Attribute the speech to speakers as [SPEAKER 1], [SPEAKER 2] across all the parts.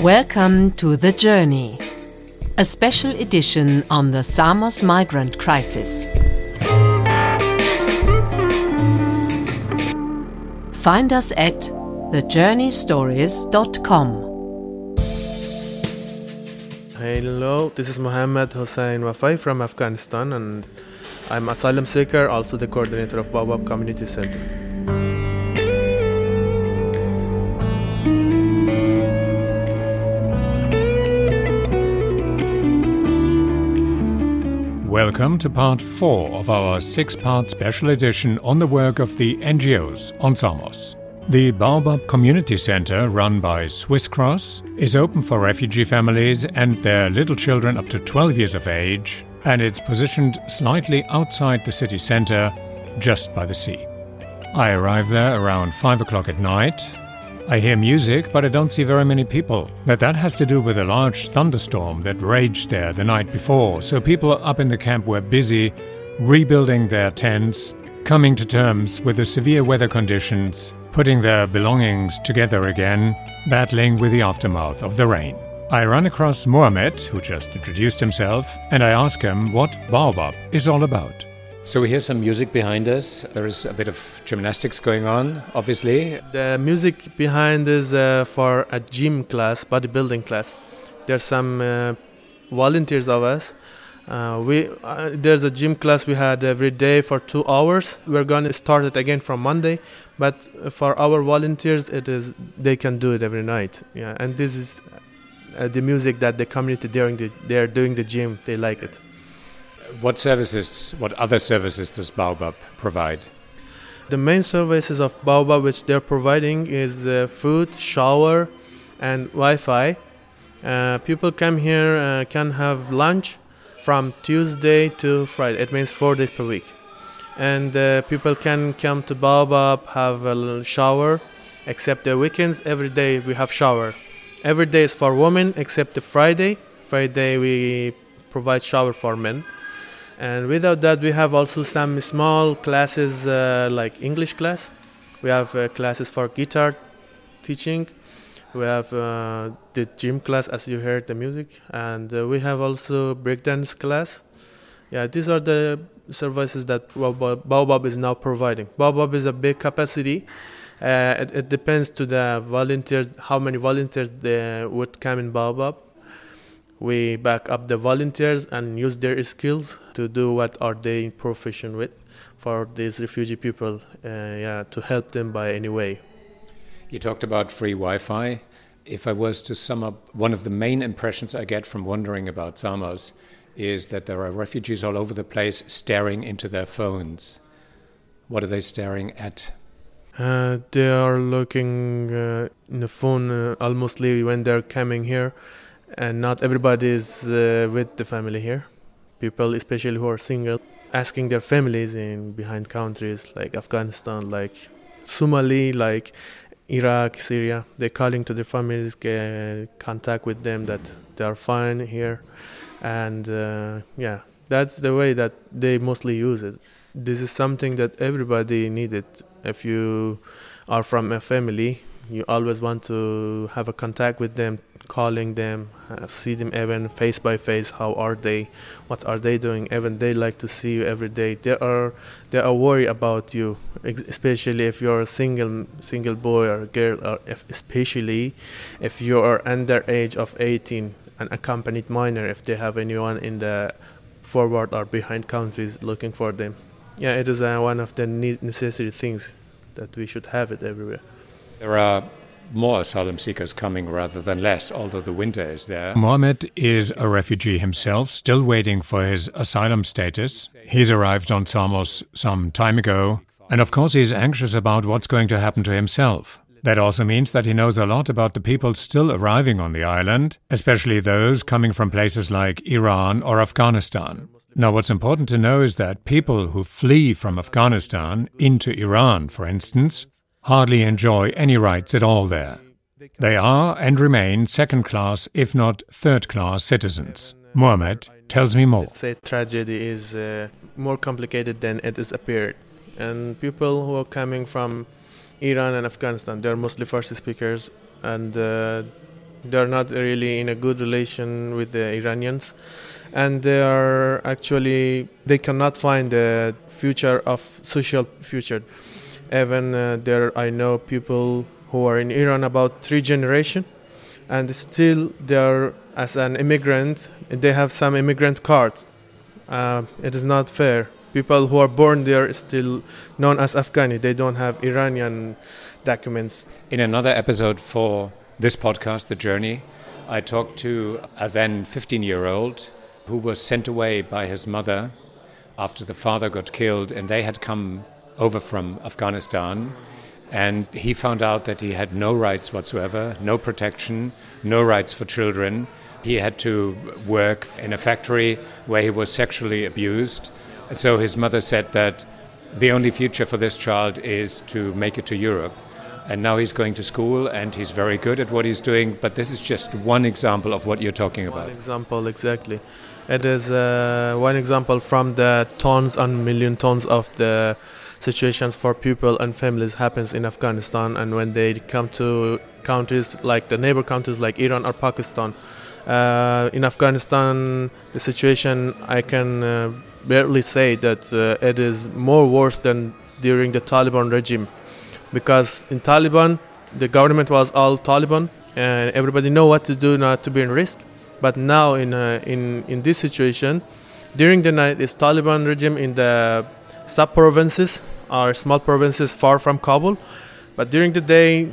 [SPEAKER 1] Welcome to The Journey, a special edition on the Samos migrant crisis. Find us at thejourneystories.com.
[SPEAKER 2] Hello, this is Mohammed Hossein Wafai from Afghanistan, and I'm asylum seeker, also the coordinator of Baobab Community Center.
[SPEAKER 3] Welcome to part 4 of our six part special edition on the work of the NGOs on Samos. The Baobab Community Center, run by Swiss Cross, is open for refugee families and their little children up to 12 years of age, and it's positioned slightly outside the city center, just by the sea. I arrived there around 5 o'clock at night I hear music, but I don't see very many people. But that has to do with a large thunderstorm that raged there the night before, so people up in the camp were busy rebuilding their tents, coming to terms with the severe weather conditions, putting their belongings together again, battling with the aftermath of the rain. I run across Mohamed, who just introduced himself, and I ask him what Baobab is all about.
[SPEAKER 4] So we hear some music behind us. There is a bit of gymnastics going on, obviously.
[SPEAKER 2] The music behind is uh, for a gym class, bodybuilding class. There's some uh, volunteers of us. Uh, we uh, there's a gym class we had every day for two hours. We're gonna start it again from Monday, but for our volunteers, it is they can do it every night. Yeah, and this is uh, the music that the community during the they're doing the gym. They like it.
[SPEAKER 4] What services, what other services does Baobab provide?
[SPEAKER 2] The main services of Baobab which they're providing is uh, food, shower, and Wi-Fi. Uh, people come here uh, can have lunch from Tuesday to Friday. It means four days per week, and uh, people can come to Baobab have a shower. Except the weekends, every day we have shower. Every day is for women except the Friday. Friday we provide shower for men and without that we have also some small classes uh, like english class. We have uh, classes for guitar teaching. We have uh, the gym class as you heard the music. And uh, we have also breakdance class. Yeah these are the services that baobab is now providing. Baobab is a big capacity. Uh, it, it, depends to the volunteers how many volunteers would come in baobab we back up the volunteers and use their skills to do what are they proficient with for these refugee people uh, yeah to help them by any way.
[SPEAKER 4] You talked about free wi-fi. If i was to sum up one of the main impressions i get from wondering about Samos is that there are refugees all over the place staring into their phones. What are they staring at?
[SPEAKER 2] Uh, they are looking uh, in the phone uh, almostly when they're coming here and not everybody is uh, with the family here. People, especially who are single, asking their families in behind countries like Afghanistan, like Somali, like Iraq, Syria. They're calling to their families, get contact with them that they are fine here, and uh, yeah, that's the way that they mostly use it. This is something that everybody needed. If you are from a family, you always want to have a contact with them calling them, uh, see them even face by face. How are they? What are they doing? Even they like to see you every day. They are they are worried about you, especially if you're a single single boy or girl, or if, especially if you are under age of 18, an accompanied minor. If they have anyone in the forward or behind countries looking for them, yeah, it is uh, one of the necessary things that we should have it everywhere.
[SPEAKER 4] There are more asylum seekers coming rather than less, although the winter is there.
[SPEAKER 3] Mohammed is a refugee himself, still waiting for his asylum status. He's arrived on Samos some time ago, and of course he's anxious about what's going to happen to himself. That also means that he knows a lot about the people still arriving on the island, especially those coming from places like Iran or Afghanistan. Now, what's important to know is that people who flee from Afghanistan into Iran, for instance, hardly enjoy any rights at all there. They are and remain second class, if not third class citizens. Mohammed tells me more.
[SPEAKER 2] Say tragedy is uh, more complicated than it has appeared. And people who are coming from Iran and Afghanistan, they're mostly Farsi speakers, and uh, They're not really in a good relation with the Iranians, and they are actually they cannot find a future of social future. Even uh, there, I know people who are in Iran about three generation, and still they're as an immigrant. They have some immigrant cards. Uh, it is not fair. People who are born there still known as Afghani. They don't have Iranian documents.
[SPEAKER 3] In another episode for this podcast, The Journey, I talked to a then 15 year old who was sent away by his mother after the father got killed, and they had come over from Afghanistan. And he found out that he had no rights whatsoever, no protection, no rights for children. He had to work in a factory where he was sexually abused. So his mother said that the only future for this child is to make it to Europe and now he's going to school and he's very good at what he's doing. But this is just one example of what you're talking about.
[SPEAKER 2] One example, exactly. It is uh, one example from the tons and million tons of the situations for people and families happens in Afghanistan, and when they come to countries like the neighbor countries like Iran or Pakistan. Uh, in Afghanistan, the situation I can uh, barely say that uh, it is more worse than during the Taliban regime because in Taliban, the government was all Taliban, and everybody know what to do not to be in risk. But now in uh, in in this situation, during the night, it's Taliban regime in the sub provinces are small provinces far from Kabul, but during the day,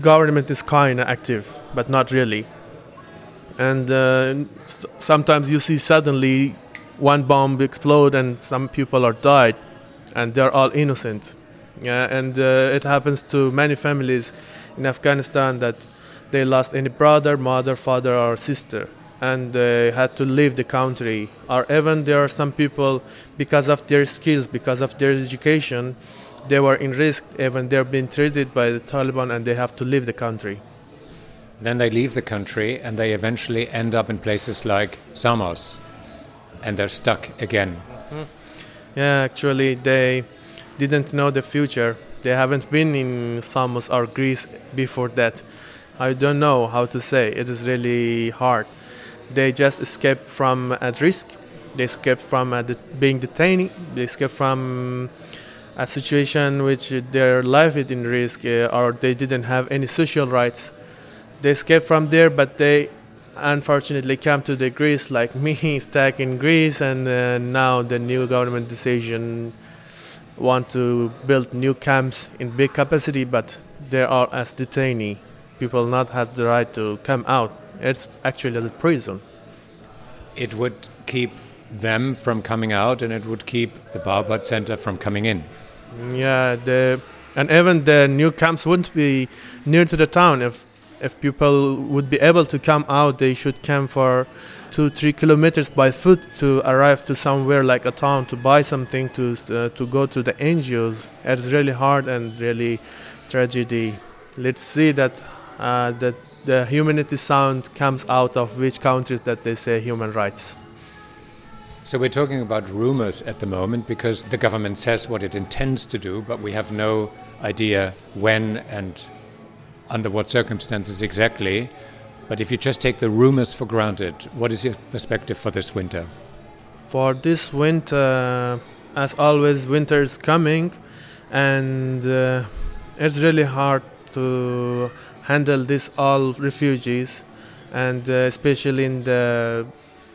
[SPEAKER 2] government is kind of active, but not really. And uh, sometimes you see suddenly one bomb explode and some people are died, and they're all innocent yeah, and uh, it happens to many families in Afghanistan that they lost any brother, mother, father, or sister, and they had to leave the country. Or even there are some people, because of their skills, because of their education, they were in risk. Even they're being treated by the Taliban, and they have to leave the country.
[SPEAKER 3] Then they leave the country, and they eventually end up in places like Samos, and they're stuck again. Mm-hmm.
[SPEAKER 2] Yeah, actually, they didn't know the future. They haven't been in Samos or Greece before that. I don't know how to say. It is really hard. They just escape from at risk. They escape from de- being detained. They escape from a situation which their life is in risk, uh, or they didn't have any social rights. They escape from there, but they unfortunately come to the Greece like me, stuck in Greece, and uh, now the new government decision want to build new camps in big capacity, but they are as detainee. People not has the right to come out. It's actually as a prison.
[SPEAKER 3] It would keep them from coming out, and it would keep the Baobab Center from coming in.
[SPEAKER 2] Yeah, the and even the new camps wouldn't be near to the town. If if people would be able to come out, they should come for two three kilometers by foot to arrive to somewhere like a town to buy something to uh, to go to the NGOs. It's really hard and really tragedy. Let's see that uh, that the humanity sound comes out of which countries that they say human rights.
[SPEAKER 3] So we're talking about rumors at the moment because the government says what it intends to do, but we have no idea when and under what circumstances exactly. But if you just take the rumors for granted, what is your perspective for this winter?
[SPEAKER 2] For this winter, as always, winter is coming, and uh, it's really hard to handle this all refugees, and uh, especially in the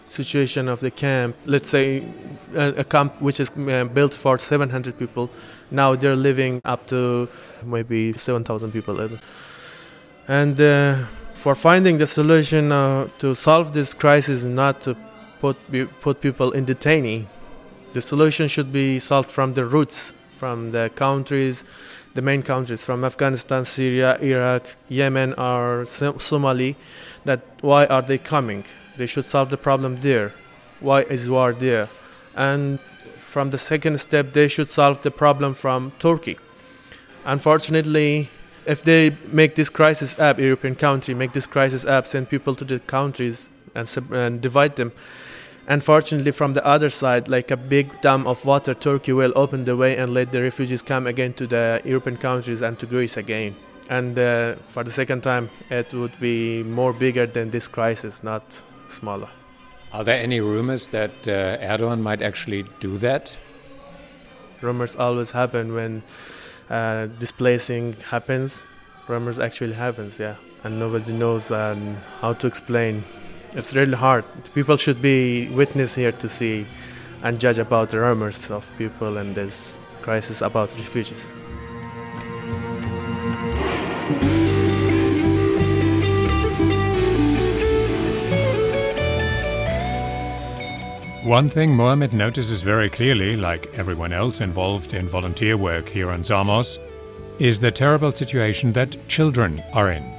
[SPEAKER 2] situation of the camp. Let's say a, a camp which is uh, built for 700 people, now they're living up to maybe 7,000 people, and uh, for finding the solution uh, to solve this crisis not to put put people in detainee. The solution should be solved from the roots, from the countries, the main countries, from Afghanistan, Syria, Iraq, Yemen, or Somali. That why are they coming? They should solve the problem there. Why is war there? And from the second step, they should solve the problem from Turkey. Unfortunately, if they make this crisis app, European country, make this crisis app, send people to the countries and, and divide them. Unfortunately, from the other side, like a big dam of water, Turkey will open the way and let the refugees come again to the European countries and to Greece again. and uh, for the second time, it would be more bigger than this crisis, not smaller.
[SPEAKER 4] Are there any rumors that uh, Erdogan might actually do that?
[SPEAKER 2] Rumors always happen when uh, displacing happens. Rumors actually happens, yeah, and nobody knows um, how to explain. It's really hard. People should be witness here to see and judge about the rumors of people and this crisis about refugees.
[SPEAKER 3] One thing Mohamed notices very clearly, like everyone else involved in volunteer work here on Samos, is the terrible situation that children are in.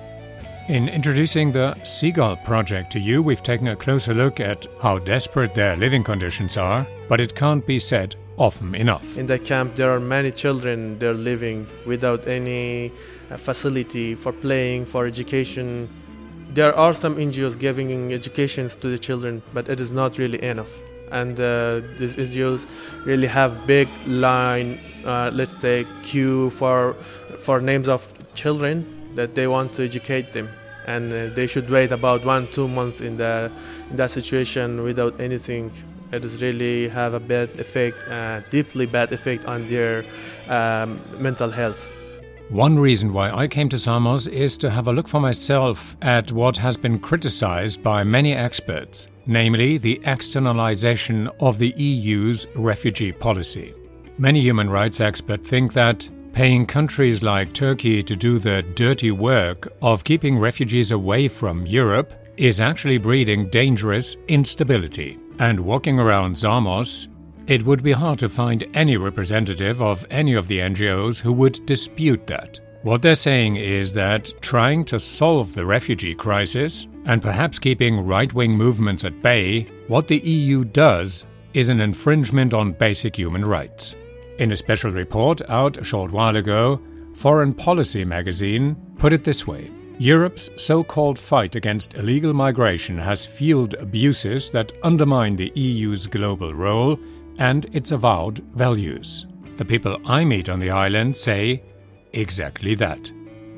[SPEAKER 3] In introducing the Seagull project to you, we've taken a closer look at how desperate their living conditions are, but it can't be said often enough.
[SPEAKER 2] In the camp, there are many children they're living without any uh, facility for playing, for education. There are some NGOs giving educations to the children, but it is not really enough and uh, these NGOs really have big line, uh, let's say queue for for names of children that they want to educate them, and uh, they should wait about one two months in the in that situation without anything. It really have a bad effect, uh, deeply bad effect on their um, mental health.
[SPEAKER 3] One reason why I came to Samos is to have a look for myself at what has been criticized by many experts namely the externalization of the EU's refugee policy. Many human rights experts think that paying countries like Turkey to do the dirty work of keeping refugees away from Europe is actually breeding dangerous instability. And walking around Samos, it would be hard to find any representative of any of the NGOs who would dispute that. What they're saying is that trying to solve the refugee crisis and perhaps keeping right wing movements at bay, what the EU does is an infringement on basic human rights. In a special report out a short while ago, Foreign Policy magazine put it this way Europe's so called fight against illegal migration has fueled abuses that undermine the EU's global role and its avowed values. The people I meet on the island say exactly that.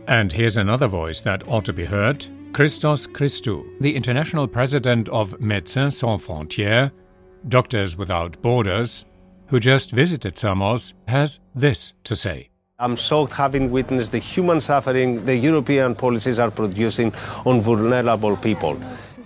[SPEAKER 3] And here's another voice that ought to be heard Christos Christou, the international president of Médecins Sans Frontières, Doctors Without Borders, who just visited Samos, has this to say.
[SPEAKER 5] I'm shocked having witnessed the human suffering the European policies are producing on vulnerable people.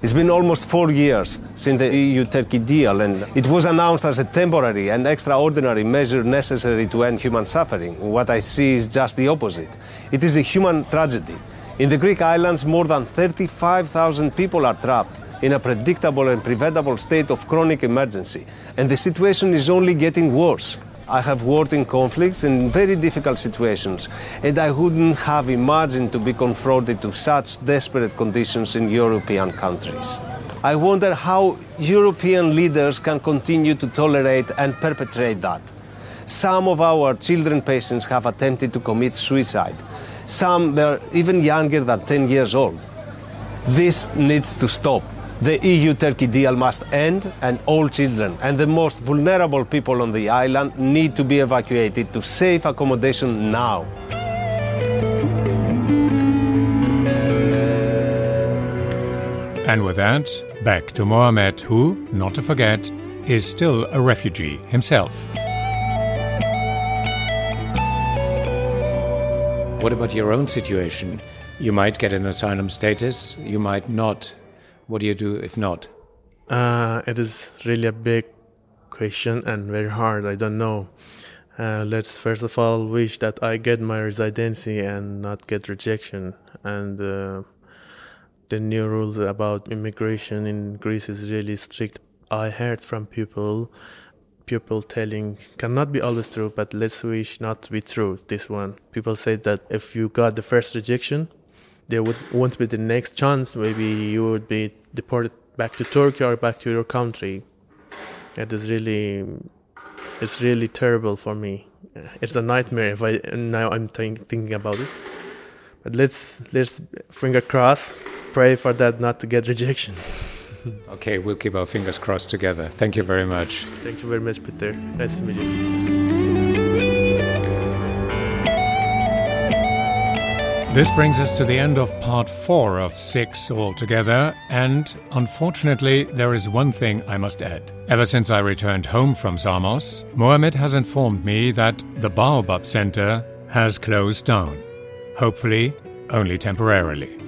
[SPEAKER 5] It's been almost four years since the EU Turkey deal, and it was announced as a temporary and extraordinary measure necessary to end human suffering. What I see is just the opposite. It is a human tragedy. In the Greek islands, more than 35,000 people are trapped in a predictable and preventable state of chronic emergency, and the situation is only getting worse. I have worked in conflicts in very difficult situations, and I wouldn't have imagined to be confronted to such desperate conditions in European countries. I wonder how European leaders can continue to tolerate and perpetrate that. Some of our children patients have attempted to commit suicide. Some, they're even younger than 10 years old. This needs to stop. The EU Turkey deal must end, and all children and the most vulnerable people on the island need to be evacuated to safe accommodation now.
[SPEAKER 3] And with that, back to Mohamed, who, not to forget, is still a refugee himself.
[SPEAKER 4] What about your own situation? You might get an asylum status, you might not. What do you do if not?
[SPEAKER 2] Uh, it is really a big question and very hard. I don't know. Uh, let's first of all wish that I get my residency and not get rejection. And uh, the new rules about immigration in Greece is really strict. I heard from people, people telling cannot be always true, but let's wish not to be true. This one, people say that if you got the first rejection, there would won't be the next chance. Maybe you would be deported back to Turkey or back to your country. It is really, it's really terrible for me. It's a nightmare if I now I'm think, thinking about it. But let's let's finger cross, pray for that not to get rejection.
[SPEAKER 4] okay, we'll keep our fingers crossed together. Thank you very much.
[SPEAKER 2] Thank you very much, Peter. Nice to meet you.
[SPEAKER 3] This brings us to the end of part four of six altogether, and unfortunately, there is one thing I must add. Ever since I returned home from Samos, Mohammed has informed me that the Baobab Center has closed down. Hopefully, only temporarily.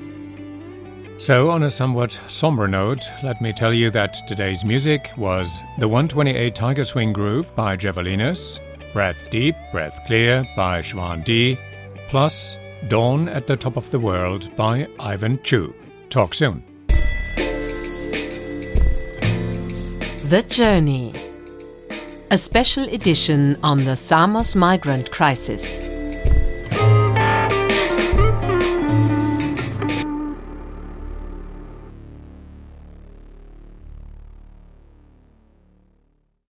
[SPEAKER 3] So, on a somewhat somber note, let me tell you that today's music was the 128 Tiger Swing Groove by Javelinus, Breath Deep, Breath Clear by Schwan D, plus Dawn at the Top of the World by Ivan Chu. Talk soon.
[SPEAKER 1] The Journey. A special edition on the Samos migrant crisis.